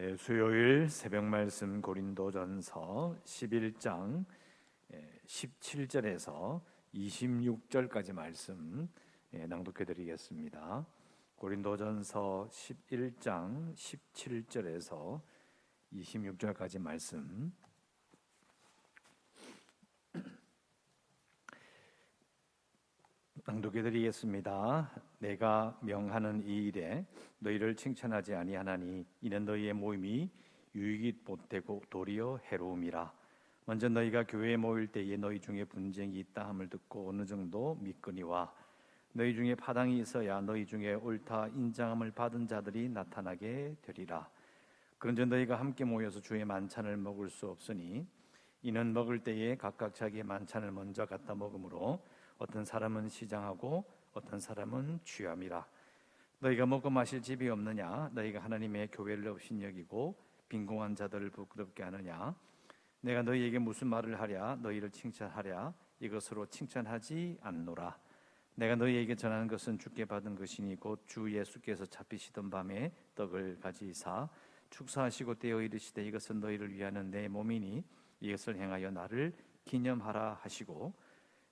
예, 수요일 새벽 말씀 고린도전서 11장 17절에서 26절까지 말씀 예, 낭독해 드리겠습니다. 고린도전서 11장 17절에서 26절까지 말씀 낭독해 드리겠습니다. 내가 명하는 이 일에 너희를 칭찬하지 아니하나니 이는 너희의 모임이 유익이 못되고 도리어 해로움이라. 먼저 너희가 교회에 모일 때에 너희 중에 분쟁이 있다 함을 듣고 어느 정도 믿거니와 너희 중에 파당이 있어야 너희 중에 옳다 인정함을 받은 자들이 나타나게 되리라. 그런즉 너희가 함께 모여서 주의 만찬을 먹을 수 없으니 이는 먹을 때에 각각 자기의 만찬을 먼저 갖다 먹으므로 어떤 사람은 시장하고 어떤 사람은 취함이라. 너희가 먹고 마실 집이 없느냐? 너희가 하나님의 교회를 없인 여기고 빈공한 자들을 부끄럽게 하느냐? 내가 너희에게 무슨 말을 하랴? 너희를 칭찬하랴? 이것으로 칭찬하지 않노라. 내가 너희에게 전하는 것은 주께 받은 것이니 곧 주 예수께서 잡히시던 밤에 떡을 가지사 축사하시고 떼어 이르시되 이것은 너희를 위하는 내 몸이니 이것을 행하여 나를 기념하라 하시고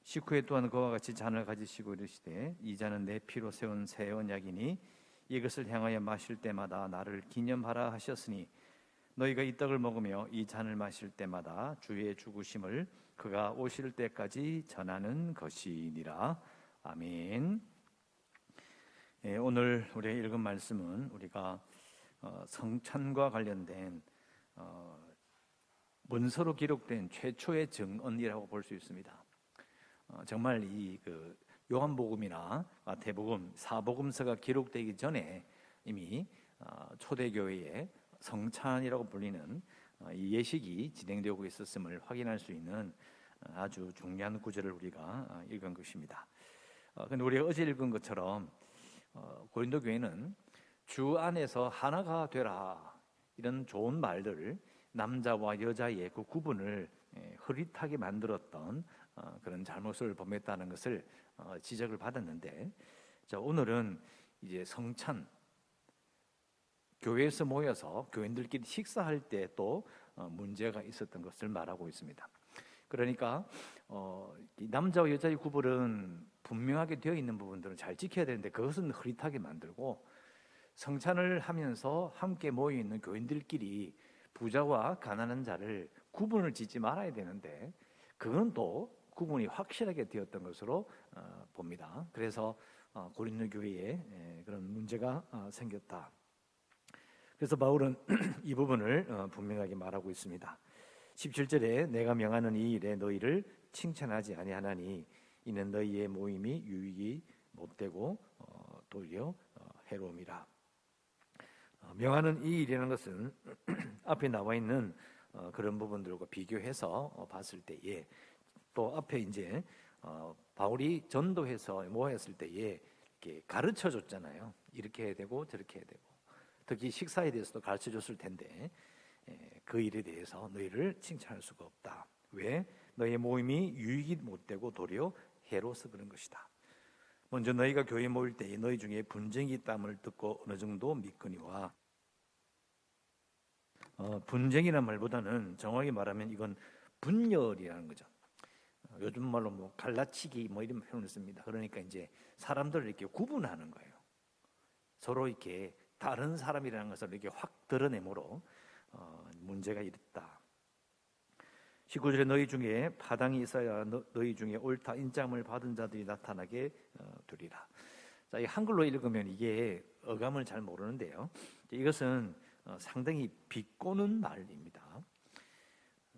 식후에 또한 그와 같이 잔을 가지시고 이르시되 이 잔은 내 피로 세운 새 언약이니 이것을 향하여 마실 때마다 나를 기념하라 하셨으니 너희가 이 떡을 먹으며 이 잔을 마실 때마다 주의 죽으심을 그가 오실 때까지 전하는 것이니라 아멘. 예, 오늘 우리 읽은 말씀은 우리가 어, 성찬과 관련된 어, 문서로 기록된 최초의 증언이라고 볼 수 있습니다. 어, 정말 이 그 요한복음이나 마태복음, 사복음서가 기록되기 전에 이미 어, 초대교회의 성찬이라고 불리는 어, 이 예식이 진행되고 있었음을 확인할 수 있는 아주 중요한 구절을 우리가 읽은 것입니다. 근데 우리가 어제 읽은 것처럼 고린도 교회는 주 안에서 하나가 되라 이런 좋은 말들 남자와 여자의 그 구분을 예, 흐릿하게 만들었던 어, 그런 잘못을 범했다는 것을 어, 지적을 받았는데 자, 오늘은 이제 성찬 교회에서 모여서 교인들끼리 식사할 때또 어, 문제가 있었던 것을 말하고 있습니다. 그러니까 어, 남자와 여자의 구분은 분명하게 되어 있는 부분들은 잘 지켜야 되는데 그것은 흐릿하게 만들고 성찬을 하면서 함께 모여 있는 교인들끼리 부자와 가난한 자를 구분을 짓지 말아야 되는데 그건 또 구분이 확실하게 되었던 것으로 어, 봅니다. 그래서 어, 고린도 교회에 예, 그런 문제가 어, 생겼다. 그래서 바울은 이 부분을 분명하게 말하고 있습니다. 17절에 내가 명하는 이 일에 너희를 칭찬하지 아니하나니 이는 너희의 모임이 유익이 못되고 도리어 해로움이라. 명하는 이 일이라는 것은 앞에 나와 있는 그런 부분들과 비교해서 봤을 때에 또 앞에 이제 어, 바울이 전도해서 모였을 때에 이렇게 가르쳐 줬잖아요. 이렇게 해야 되고 저렇게 해야 되고 특히 식사에 대해서도 가르쳐 줬을 텐데 에, 그 일에 대해서 너희를 칭찬할 수가 없다. 왜? 너희 모임이 유익이 못되고 도리어 해로서 그런 것이다. 먼저 너희가 교회 모일 때 너희 중에 분쟁이 있다을 듣고 어느 정도 믿거니와 어, 분쟁이라는 말보다는 정확히 말하면 이건 분열이라는 거죠. 요즘 말로 뭐 갈라치기 뭐 이런 표현을 씁니다. 그러니까 이제 사람들을 이렇게 구분하는 거예요. 서로 이렇게 다른 사람이라는 것을 이렇게 확 드러내므로 어, 문제가 있다. 19절에 너희 중에 파당이 있어야 너, 희 중에 옳다 인정을 받은 자들이 나타나게 어, 되리라. 자, 이 한글로 읽으면 이게 어감을 잘 모르는데요. 이것은 어, 상당히 비꼬는 말입니다.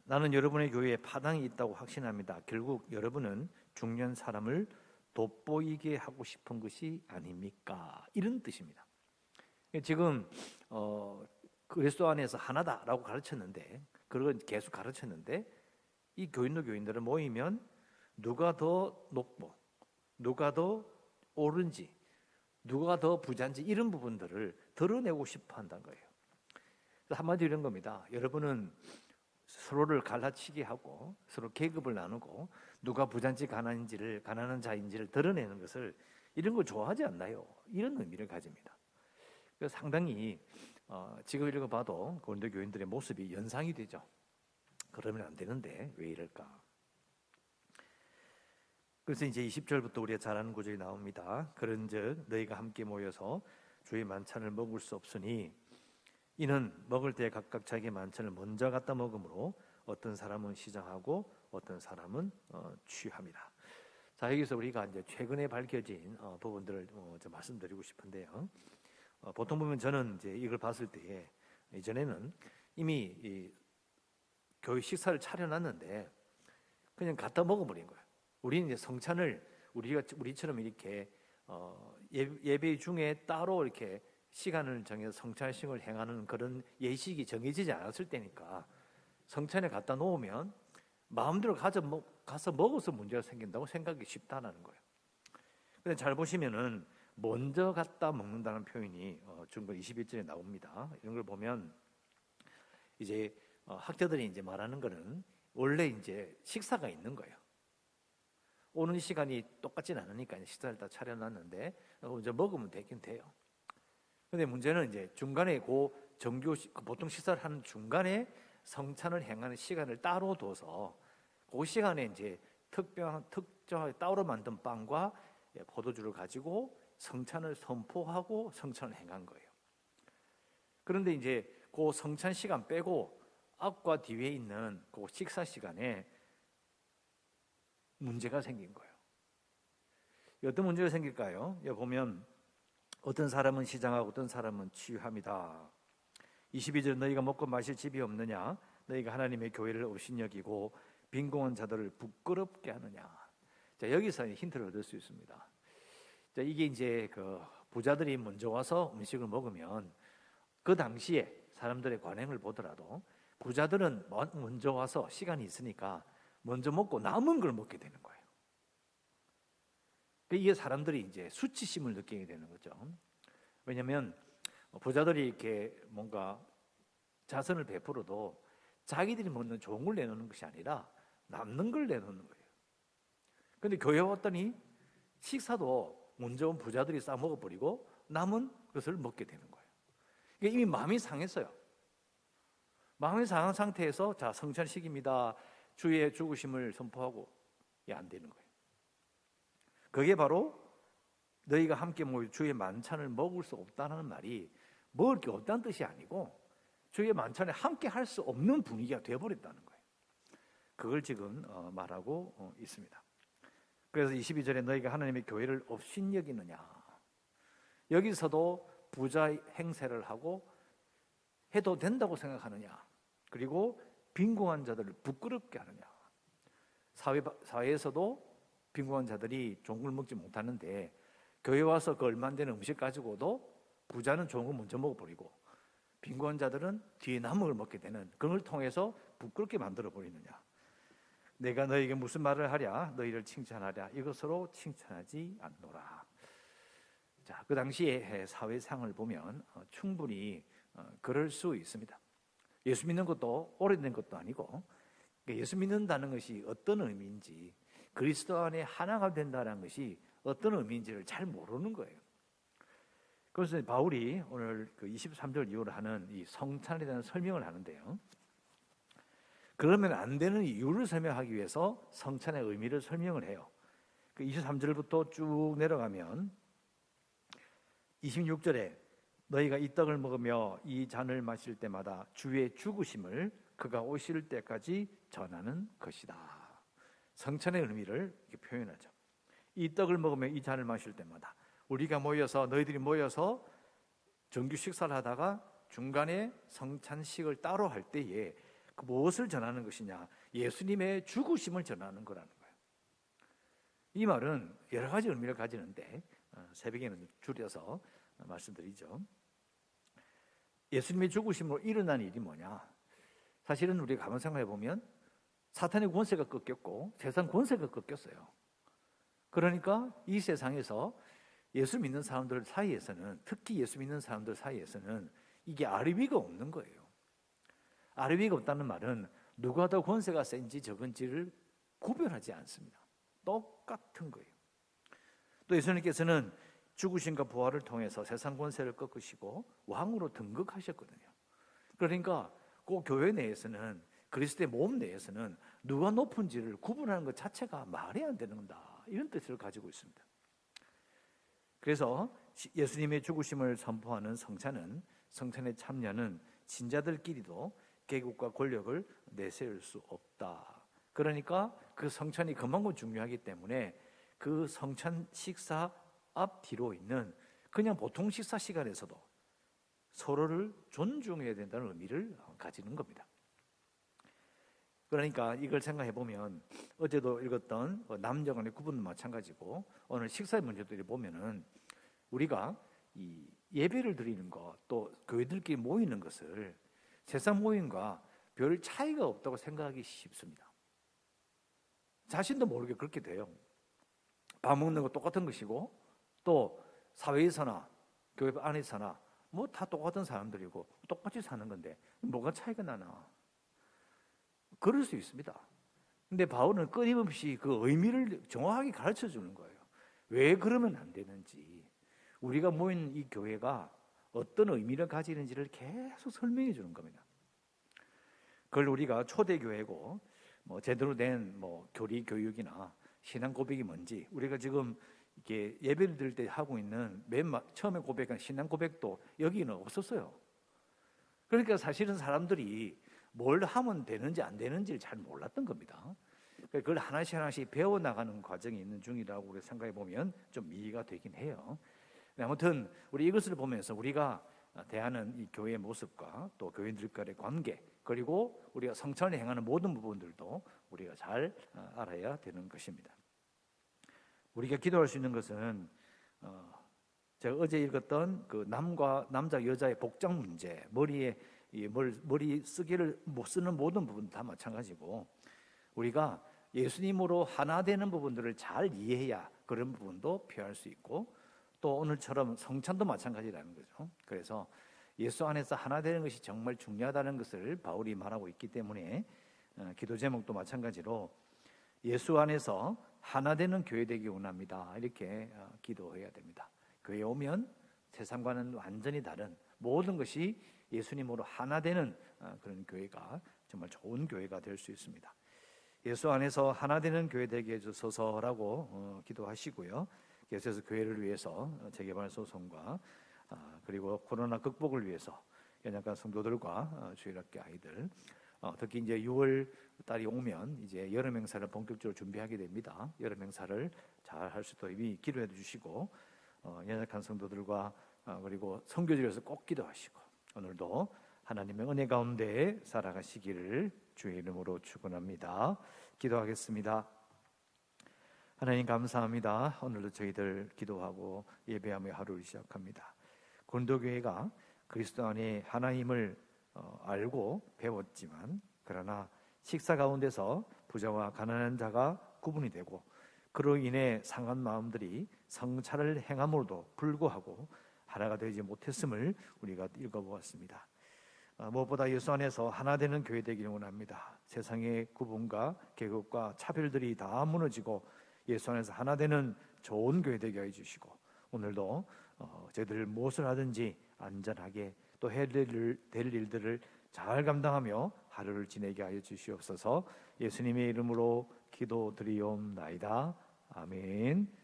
나는 여러분의 교회에 파당이 있다고 확신합니다. 결국 여러분은 중년 사람을 돋보이게 하고 싶은 것이 아닙니까? 이런 뜻입니다. 지금 어, 그리스도 안에서 하나다라고 가르쳤는데 그걸 계속 가르쳤는데 이 교인도 교인들을 모이면 누가 더 높고 누가 더 옳은지 누가 더 부자인지 이런 부분들을 드러내고 싶어 한다는 거예요. 한마디로 이런 겁니다. 여러분은 서로를 갈라치게 하고 서로 계급을 나누고 누가 부잔지 가난인지를 가난한 자인지를 드러내는 것을 이런 걸 좋아하지 않나요? 이런 의미를 가집니다. 상당히 어, 지금 읽어봐도 고린도 교인들의 모습이 연상이 되죠. 그러면 안 되는데 왜 이럴까? 그래서 이제 20절부터 우리가 잘 아는 구절이 나옵니다. 그런즉 너희가 함께 모여서 주의 만찬을 먹을 수 없으니 이는 먹을 때 각각 자기 만찬을 먼저 갖다 먹으므로 어떤 사람은 시장하고 어떤 사람은 어, 취합니다. 자 여기서 우리가 이제 최근에 밝혀진 어, 부분들을 어, 좀 말씀드리고 싶은데요. 어, 보통 보면 저는 이제 이걸 봤을 때 이전에는 이미 이 교회 식사를 차려놨는데 그냥 갖다 먹어버린 거예요. 우리는 이제 성찬을 우리가 우리처럼 이렇게 어, 예배 중에 따로 이렇게 시간을 정해서 성찬식을 행하는 그런 예식이 정해지지 않았을 때니까 성찬에 갖다 놓으면 마음대로 가서, 가서 먹어서 문제가 생긴다고 생각이 쉽다는 거예요. 근데 잘 보시면은 먼저 갖다 먹는다는 표현이 어, 중국 21절에 나옵니다. 이런 걸 보면 이제 어, 학자들이 이제 말하는 거는 원래 이제 식사가 있는 거예요. 오는 시간이 똑같진 않으니까 식사를 다 차려놨는데 먼저 먹으면 되긴 돼요. 근데 문제는 이제 중간에 고 정교 그 보통 식사를 하는 중간에 성찬을 행하는 시간을 따로 둬서 그 시간에 이제 특별한 특정하게 따로 만든 빵과 예, 포도주를 가지고 성찬을 선포하고 성찬을 행한 거예요. 그런데 이제 그 성찬 시간 빼고 앞과 뒤에 있는 그 식사 시간에 문제가 생긴 거예요. 어떤 문제가 생길까요? 여기 보면 어떤 사람은 시장하고 어떤 사람은 치유합니다. 22절 너희가 먹고 마실 집이 없느냐? 너희가 하나님의 교회를 업신여기고 빈공한 자들을 부끄럽게 하느냐? 자, 여기서 힌트를 얻을 수 있습니다. 자, 이게 이제 그 부자들이 먼저 와서 음식을 먹으면 그 당시에 사람들의 관행을 보더라도 부자들은 먼저 와서 시간이 있으니까 먼저 먹고 남은 걸 먹게 되는 거예요. 그 이게 사람들이 이제 수치심을 느끼게 되는 거죠. 왜냐하면 부자들이 이렇게 뭔가 자선을 베풀어도 자기들이 먹는 좋은 걸 내놓는 것이 아니라 남는 걸 내놓는 거예요. 근데 교회 왔더니 식사도 먼저 온 부자들이 싸 먹어버리고 남은 것을 먹게 되는 거예요. 이미 마음이 상했어요. 마음이 상한 상태에서 자 성찬식입니다. 주의 죽으심을 선포하고 안 되는 거예요. 그게 바로 너희가 함께 모여 주의 만찬을 먹을 수 없다는 말이 먹을 게 없다는 뜻이 아니고 주의 만찬에 함께 할 수 없는 분위기가 되어버렸다는 거예요. 그걸 지금 어, 말하고 어, 있습니다. 그래서 22절에 너희가 하나님의 교회를 없인 여기느냐. 여기서도 부자 행세를 하고 해도 된다고 생각하느냐. 그리고 빈곤한 자들을 부끄럽게 하느냐. 사회, 사회에서도 빈곤한 자들이 좋은 걸 먹지 못하는데 교회 와서 그 얼마 안 되는 음식 가지고도 부자는 좋은 거 먼저 먹어버리고 빈곤한 자들은 뒤에 남은 걸 먹게 되는 그걸 통해서 부끄럽게 만들어 버리느냐. 내가 너에게 무슨 말을 하랴 너희를 칭찬하랴 이것으로 칭찬하지 않노라. 자, 그 당시에 사회상을 보면 어, 충분히 어, 그럴 수 있습니다. 예수 믿는 것도 오래된 것도 아니고 그러니까 예수 믿는다는 것이 어떤 의미인지 그리스도 안에 하나가 된다는 것이 어떤 의미인지를 잘 모르는 거예요. 그래서 바울이 오늘 그 23절 이후로 하는 이 성찬에 대한 설명을 하는데요. 그러면 안 되는 이유를 설명하기 위해서 성찬의 의미를 설명을 해요. 그 23절부터 쭉 내려가면 26절에 너희가 이 떡을 먹으며 이 잔을 마실 때마다 주의 죽으심을 그가 오실 때까지 전하는 것이다. 성찬의 의미를 표현하죠. 이 떡을 먹으며 이 잔을 마실 때마다 우리가 모여서 너희들이 모여서 정규 식사를 하다가 중간에 성찬식을 따로 할 때에 그 무엇을 전하는 것이냐? 예수님의 죽으심을 전하는 거라는 거예요. 이 말은 여러 가지 의미를 가지는데 어, 새벽에는 줄여서 말씀드리죠. 예수님의 죽으심으로 일어난 일이 뭐냐? 사실은 우리가 가만 생각해 보면 사탄의 권세가 꺾였고 세상 권세가 꺾였어요. 그러니까 이 세상에서 예수 믿는 사람들 사이에서는 특히 예수 믿는 사람들 사이에서는 이게 아리비가 없는 거예요. 아리비가 없다는 말은 누가 더 권세가 센지 적은지를 구별하지 않습니다. 똑같은 거예요. 또 예수님께서는 죽으신과 부활을 통해서 세상 권세를 꺾으시고 왕으로 등극하셨거든요. 그러니까 그 교회 내에서는 그리스도의 몸 내에서는 누가 높은지를 구분하는 것 자체가 말이 안 되는다. 이런 뜻을 가지고 있습니다. 그래서 예수님의 죽으심을 선포하는 성찬은 성찬의 참여는 신자들끼리도 계급과 권력을 내세울 수 없다. 그러니까 그 성찬이 그만큼 중요하기 때문에 그 성찬 식사 앞뒤로 있는 그냥 보통 식사 시간에서도 서로를 존중해야 된다는 의미를 가지는 겁니다. 그러니까 이걸 생각해 보면 어제도 읽었던 그 남녀 간의 구분도 마찬가지고 오늘 식사 문제들이 보면은 우리가 이 예배를 드리는 것 또 교회들끼리 모이는 것을 세상 모임과 별 차이가 없다고 생각하기 쉽습니다. 자신도 모르게 그렇게 돼요. 밥 먹는 거 똑같은 것이고 또 사회에서나 교회 안에서나 뭐 다 똑같은 사람들이고 똑같이 사는 건데 뭐가 차이가 나나? 그럴 수 있습니다. 근데 바울은 끊임없이 그 의미를 정확하게 가르쳐 주는 거예요. 왜 그러면 안 되는지. 우리가 모인 이 교회가 어떤 의미를 가지는지를 계속 설명해 주는 겁니다. 그걸 우리가 초대교회고 뭐 제대로 된 뭐 교리 교육이나 신앙 고백이 뭔지 우리가 지금 이렇게 예배를 드릴 때 하고 있는 맨 처음에 고백한 신앙 고백도 여기는 없었어요. 그러니까 사실은 사람들이 뭘 하면 되는지 안 되는지를 잘 몰랐던 겁니다. 그러니까 그걸 하나씩 하나씩 배워 나가는 과정이 있는 중이라고 우리 생각해 보면 좀 이해가 되긴 해요. 아무튼 우리 이것을 보면서 우리가 대하는 이 교회의 모습과 또 교인들과의 관계 그리고 우리가 성찬을 행하는 모든 부분들도 우리가 잘 어, 알아야 되는 것입니다. 우리가 기도할 수 있는 것은 어, 제가 어제 읽었던 그 남과 남자 여자의 복장 문제, 머리에 머리 쓰기를 못 쓰는 모든 부분 다 마찬가지고 우리가 예수님으로 하나 되는 부분들을 잘 이해해야 그런 부분도 표할 수 있고 또 오늘처럼 성찬도 마찬가지라는 거죠. 그래서 예수 안에서 하나 되는 것이 정말 중요하다는 것을 바울이 말하고 있기 때문에 어, 기도 제목도 마찬가지로 예수 안에서 하나 되는 교회 되기 원합니다. 이렇게 어, 기도해야 됩니다. 교회 오면 세상과는 완전히 다른 모든 것이 예수님으로 하나 되는 어, 그런 교회가 정말 좋은 교회가 될 수 있습니다. 예수 안에서 하나 되는 교회 되게 해주소서라고 기도하시고요. 계속해서 교회를 위해서 재개발 소송과 아, 그리고 코로나 극복을 위해서 연약한 성도들과 어, 주일학교 아이들 어, 특히 이제 6월 달이 오면 이제 여름 행사를 본격적으로 준비하게 됩니다. 여름 행사를 잘 할수 있도록 이미 기도해 주시고 어, 연약한 성도들과 그리고 성교지에서 꼭 기도하시고 오늘도 하나님의 은혜 가운데 살아가시기를 주의 이름으로 축원합니다. 기도하겠습니다. 하나님 감사합니다. 오늘도 저희들 기도하고 예배하며 하루를 시작합니다. 곤도교회가 그리스도 안에 하나님을 어, 알고 배웠지만 그러나 식사 가운데서 부자와 가난한 자가 구분이 되고 그로 인해 상한 마음들이 성찰을 행함으로도 불구하고 하나가 되지 못했음을 우리가 읽어보았습니다. 어, 무엇보다 예수 안에서 하나 되는 교회 되기를 원합니다. 세상의 구분과 계급과 차별들이 다 무너지고 예수 안에서 하나 되는 좋은 교회 되게 해주시고 오늘도 어, 저희들 무엇을 하든지 안전하게 또 해야 될, 될 일들을 잘 감당하며 하루를 지내게 하여 주시옵소서 예수님의 이름으로 기도드리옵나이다. 아멘.